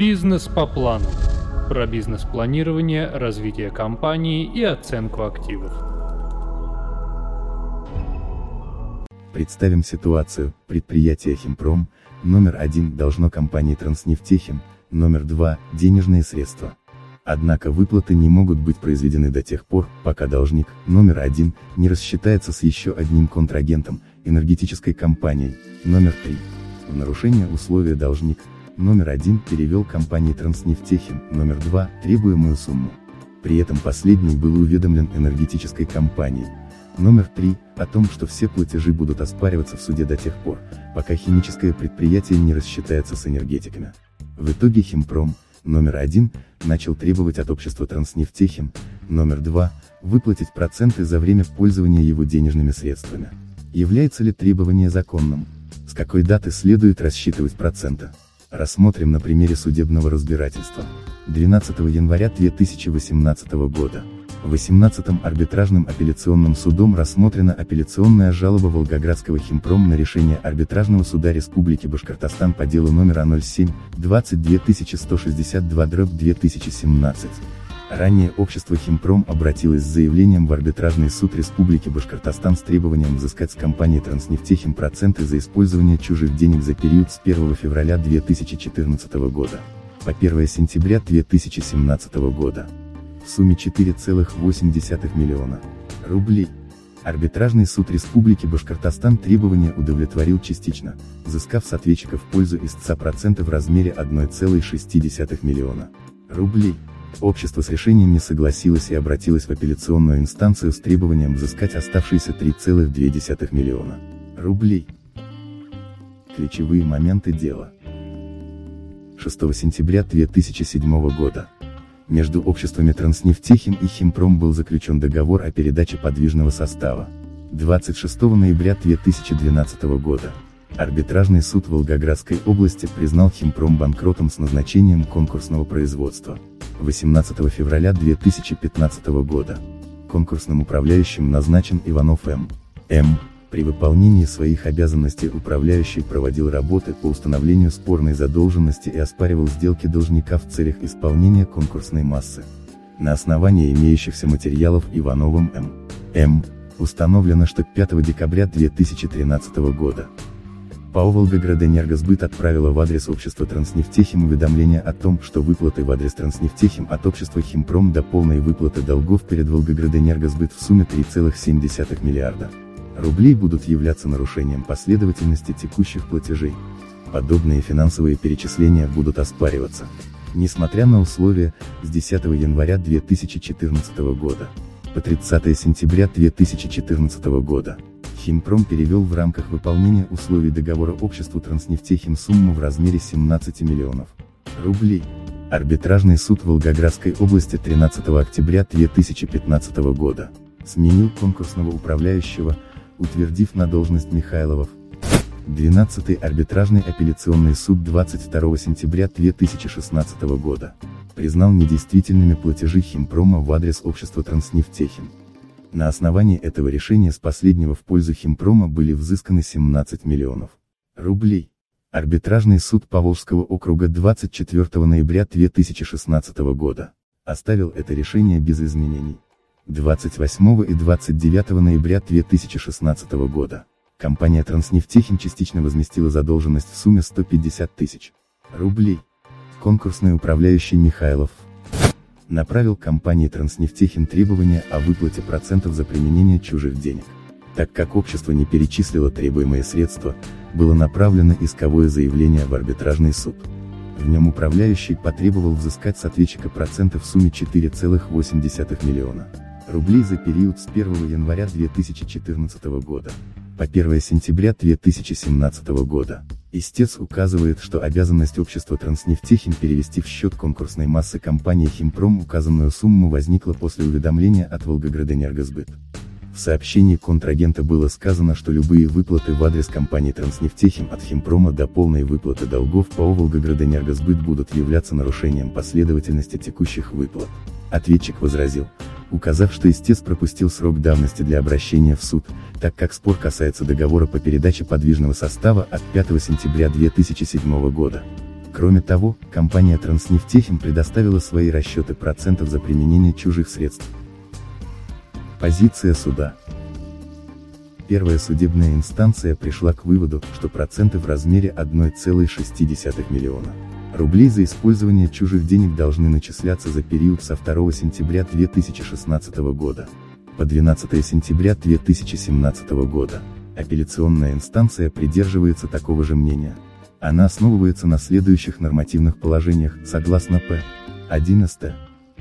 Бизнес по плану. Про бизнес-планирование, развитие компании и оценку активов. Представим ситуацию. Предприятие Химпром, номер один должно компании Транснефтехим, номер два – денежные средства. Однако выплаты не могут быть произведены до тех пор, пока должник, номер один, не рассчитается с еще одним контрагентом, энергетической компанией, номер три. В нарушение условия должник, номер один, перевел компании Транснефтехим, номер два, требуемую сумму. При этом последний был уведомлен энергетической компанией, номер три, о том, что все платежи будут оспариваться в суде до тех пор, пока химическое предприятие не рассчитается с энергетиками. В итоге Химпром, номер один, начал требовать от общества Транснефтехим, номер два, выплатить проценты за время пользования его денежными средствами. Является ли требование законным? С какой даты следует рассчитывать проценты? Рассмотрим на примере судебного разбирательства. 12 января 2018 года. 18-м арбитражным апелляционным судом рассмотрена апелляционная жалоба Волгоградского химпром на решение арбитражного суда Республики Башкортостан по делу номера 07 22162 2017. Ранее общество Химпром обратилось с заявлением в арбитражный суд Республики Башкортостан с требованием взыскать с компании Транснефтехим проценты за использование чужих денег за период с 1 февраля 2014 года по 1 сентября 2017 года в сумме 4,8 миллиона рублей. Арбитражный суд Республики Башкортостан требования удовлетворил частично, взыскав с ответчика в пользу истца процента в размере 1,6 миллиона рублей. Общество с решением не согласилось и обратилось в апелляционную инстанцию с требованием взыскать оставшиеся 3,2 миллиона рублей. Ключевые моменты дела. 6 сентября 2007 года между обществами Транснефтехим и Химпром был заключен договор о передаче подвижного состава. 26 ноября 2012 года. Арбитражный суд Волгоградской области признал Химпром банкротом с назначением конкурсного производства. 18 февраля 2015 года. Конкурсным управляющим назначен Иванов М. М. При выполнении своих обязанностей управляющий проводил работы по установлению спорной задолженности и оспаривал сделки должника в целях исполнения конкурсной массы. На основании имеющихся материалов Ивановым М. М. установлено, что 5 декабря 2013 года ПАО «Волгоградэнергосбыт» отправила в адрес общества Транснефтехим уведомление о том, что выплаты в адрес Транснефтехим от общества Химпром до полной выплаты долгов перед Волгоградэнергосбыт в сумме 3,7 миллиарда рублей будут являться нарушением последовательности текущих платежей. Подобные финансовые перечисления будут оспариваться. Несмотря на условия, с 10 января 2014 года по 30 сентября 2014 года, Химпром перевел в рамках выполнения условий договора обществу Транснефтехим сумму в размере 17 миллионов рублей. Арбитражный суд Волгоградской области 13 октября 2015 года сменил конкурсного управляющего, утвердив на должность Михайловов. 12-й арбитражный апелляционный суд 22 сентября 2016 года признал недействительными платежи Химпрома в адрес общества Транснефтехим. На основании этого решения с последнего в пользу Химпрома были взысканы 17 миллионов рублей. Арбитражный суд Поволжского округа 24 ноября 2016 года оставил это решение без изменений. 28 и 29 ноября 2016 года. Компания Транснефтехим частично возместила задолженность в сумме 150 тысяч рублей. Конкурсный управляющий Михайлов направил компании Транснефтехим требования о выплате процентов за применение чужих денег. Так как общество не перечислило требуемые средства, было направлено исковое заявление в арбитражный суд. В нем управляющий потребовал взыскать с ответчика проценты в сумме 4,8 миллиона рублей за период с 1 января 2014 года по 1 сентября 2017 года. Истец указывает, что обязанность общества Транснефтехим перевести в счет конкурсной массы компании Химпром указанную сумму возникла после уведомления от Волгоградэнергосбыт. В сообщении контрагента было сказано, что любые выплаты в адрес компании Транснефтехим от Химпрома до полной выплаты долгов по Волгоградэнергосбыт будут являться нарушением последовательности текущих выплат. Ответчик возразил, указав, что истец пропустил срок давности для обращения в суд, так как спор касается договора по передаче подвижного состава от 5 сентября 2007 года. Кроме того, компания Транснефтехим предоставила свои расчеты процентов за применение чужих средств. Позиция суда. Первая судебная инстанция пришла к выводу, что проценты в размере 1,6 миллиона рублей за использование чужих денег должны начисляться за период со 2 сентября 2016 года по 12 сентября 2017 года. Апелляционная инстанция придерживается такого же мнения. Она основывается на следующих нормативных положениях, согласно П. 11.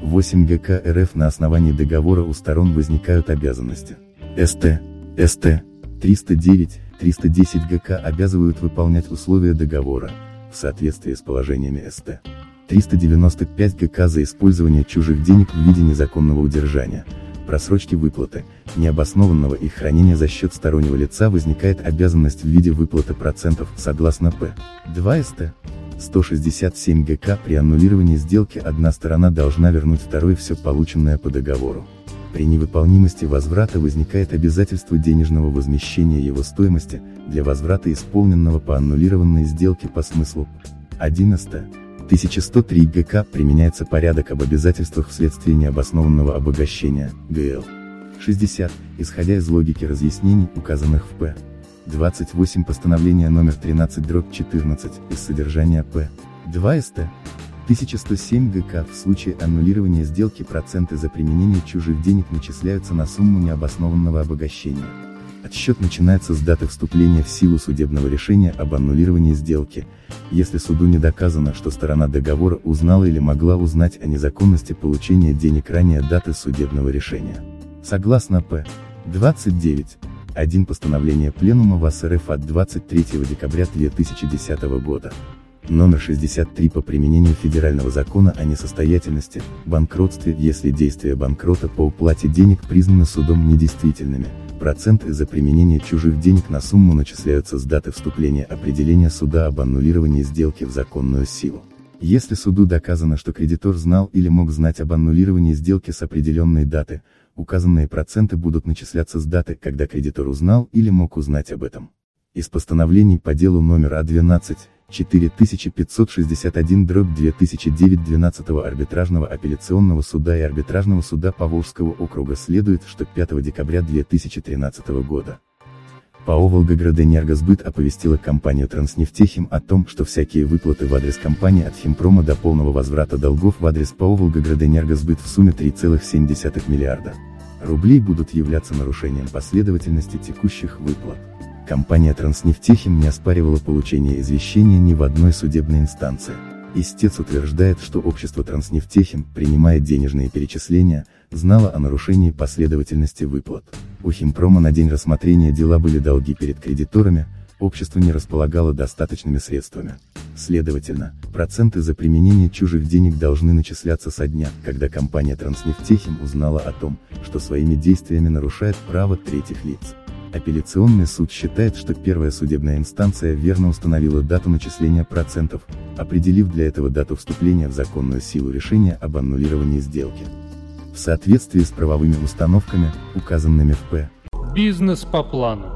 8 ГК РФ на основании договора у сторон возникают обязанности. СТ. СТ. 309, 310 ГК обязывают выполнять условия договора, в соответствии с положениями СТ. 395 ГК за использование чужих денег в виде незаконного удержания, просрочки выплаты, необоснованного их хранения за счет стороннего лица возникает обязанность в виде выплаты процентов, согласно П. 2 СТ. 167 ГК при аннулировании сделки одна сторона должна вернуть второй все полученное по договору. При невыполнимости возврата возникает обязательство денежного возмещения его стоимости, для возврата исполненного по аннулированной сделке по смыслу 11. 1103 ГК применяется порядок об обязательствах вследствие необоснованного обогащения, ГЛ. 60, исходя из логики разъяснений, указанных в П. 28 постановления номер 13 дробь 14, из содержания П. 2 СТ. 1107 ГК в случае аннулирования сделки проценты за применение чужих денег начисляются на сумму необоснованного обогащения. Отсчет начинается с даты вступления в силу судебного решения об аннулировании сделки, если суду не доказано, что сторона договора узнала или могла узнать о незаконности получения денег ранее даты судебного решения. Согласно П. 29. 1 постановление Пленума ВАС РФ от 23 декабря 2010 года номер 63 по применению федерального закона о несостоятельности, банкротстве, если действия банкрота по уплате денег признаны судом недействительными, проценты за применение чужих денег на сумму начисляются с даты вступления определения суда об аннулировании сделки в законную силу. Если суду доказано, что кредитор знал или мог знать об аннулировании сделки с определенной даты, указанные проценты будут начисляться с даты, когда кредитор узнал или мог узнать об этом. Из постановлений по делу номер А12, 4561 дробь 2009 12 арбитражного апелляционного суда и арбитражного суда Поволжского округа следует, что 5 декабря 2013 года ПАО «Волгоградэнергосбыт» оповестила компанию «Транснефтехим» о том, что всякие выплаты в адрес компании от Химпрома до полного возврата долгов в адрес ПАО «Волгоградэнергосбыт» в сумме 3,7 миллиарда рублей будут являться нарушением последовательности текущих выплат. Компания Транснефтехим не оспаривала получение извещения ни в одной судебной инстанции. Истец утверждает, что общество Транснефтехим, принимая денежные перечисления, знало о нарушении последовательности выплат. У Химпрома на день рассмотрения дела были долги перед кредиторами, общество не располагало достаточными средствами. Следовательно, проценты за применение чужих денег должны начисляться со дня, когда компания Транснефтехим узнала о том, что своими действиями нарушает право третьих лиц. Апелляционный суд считает, что первая судебная инстанция верно установила дату начисления процентов, определив для этого дату вступления в законную силу решения об аннулировании сделки. В соответствии с правовыми установками, указанными в П. Бизнес по плану.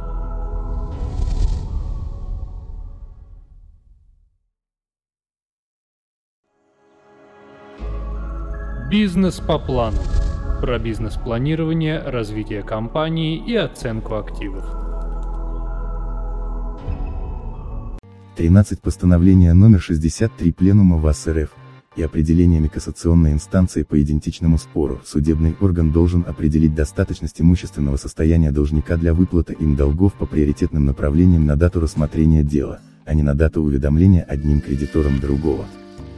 Бизнес по плану про бизнес-планирование, развитие компании и оценку активов. 13 постановления номер 63 Пленума ВАС РФ и определениями кассационной инстанции по идентичному спору, судебный орган должен определить достаточность имущественного состояния должника для выплаты им долгов по приоритетным направлениям на дату рассмотрения дела, а не на дату уведомления одним кредитором другого.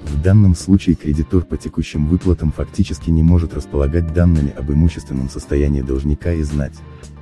В данном случае кредитор по текущим выплатам фактически не может располагать данными об имущественном состоянии должника и знать,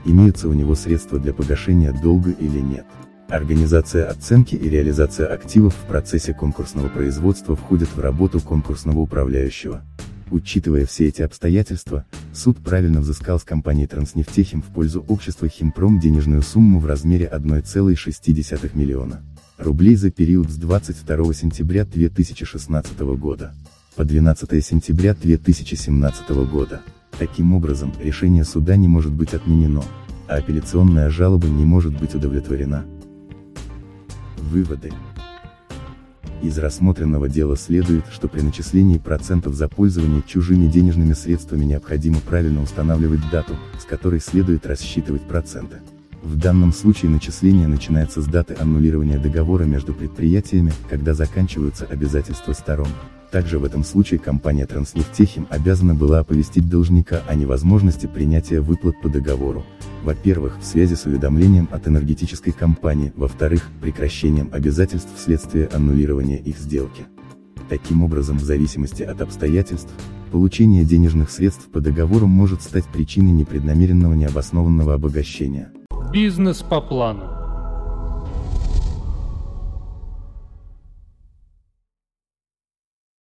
имеются у него средства для погашения долга или нет. Организация оценки и реализация активов в процессе конкурсного производства входит в работу конкурсного управляющего. Учитывая все эти обстоятельства, суд правильно взыскал с компании Транснефтехим в пользу общества Химпром денежную сумму в размере 1,6 миллиона рублей за период с 22 сентября 2016 года по 12 сентября 2017 года. Таким образом, решение суда не может быть отменено, а апелляционная жалоба не может быть удовлетворена. Выводы. Из рассмотренного дела следует, что при начислении процентов за пользование чужими денежными средствами необходимо правильно устанавливать дату, с которой следует рассчитывать проценты. В данном случае начисление начинается с даты аннулирования договора между предприятиями, когда заканчиваются обязательства сторон. Также в этом случае компания Транснефтехим обязана была оповестить должника о невозможности принятия выплат по договору. Во-первых, в связи с уведомлением от энергетической компании, во-вторых, прекращением обязательств вследствие аннулирования их сделки. Таким образом, в зависимости от обстоятельств, получение денежных средств по договору может стать причиной непреднамеренного необоснованного обогащения. Бизнес по плану.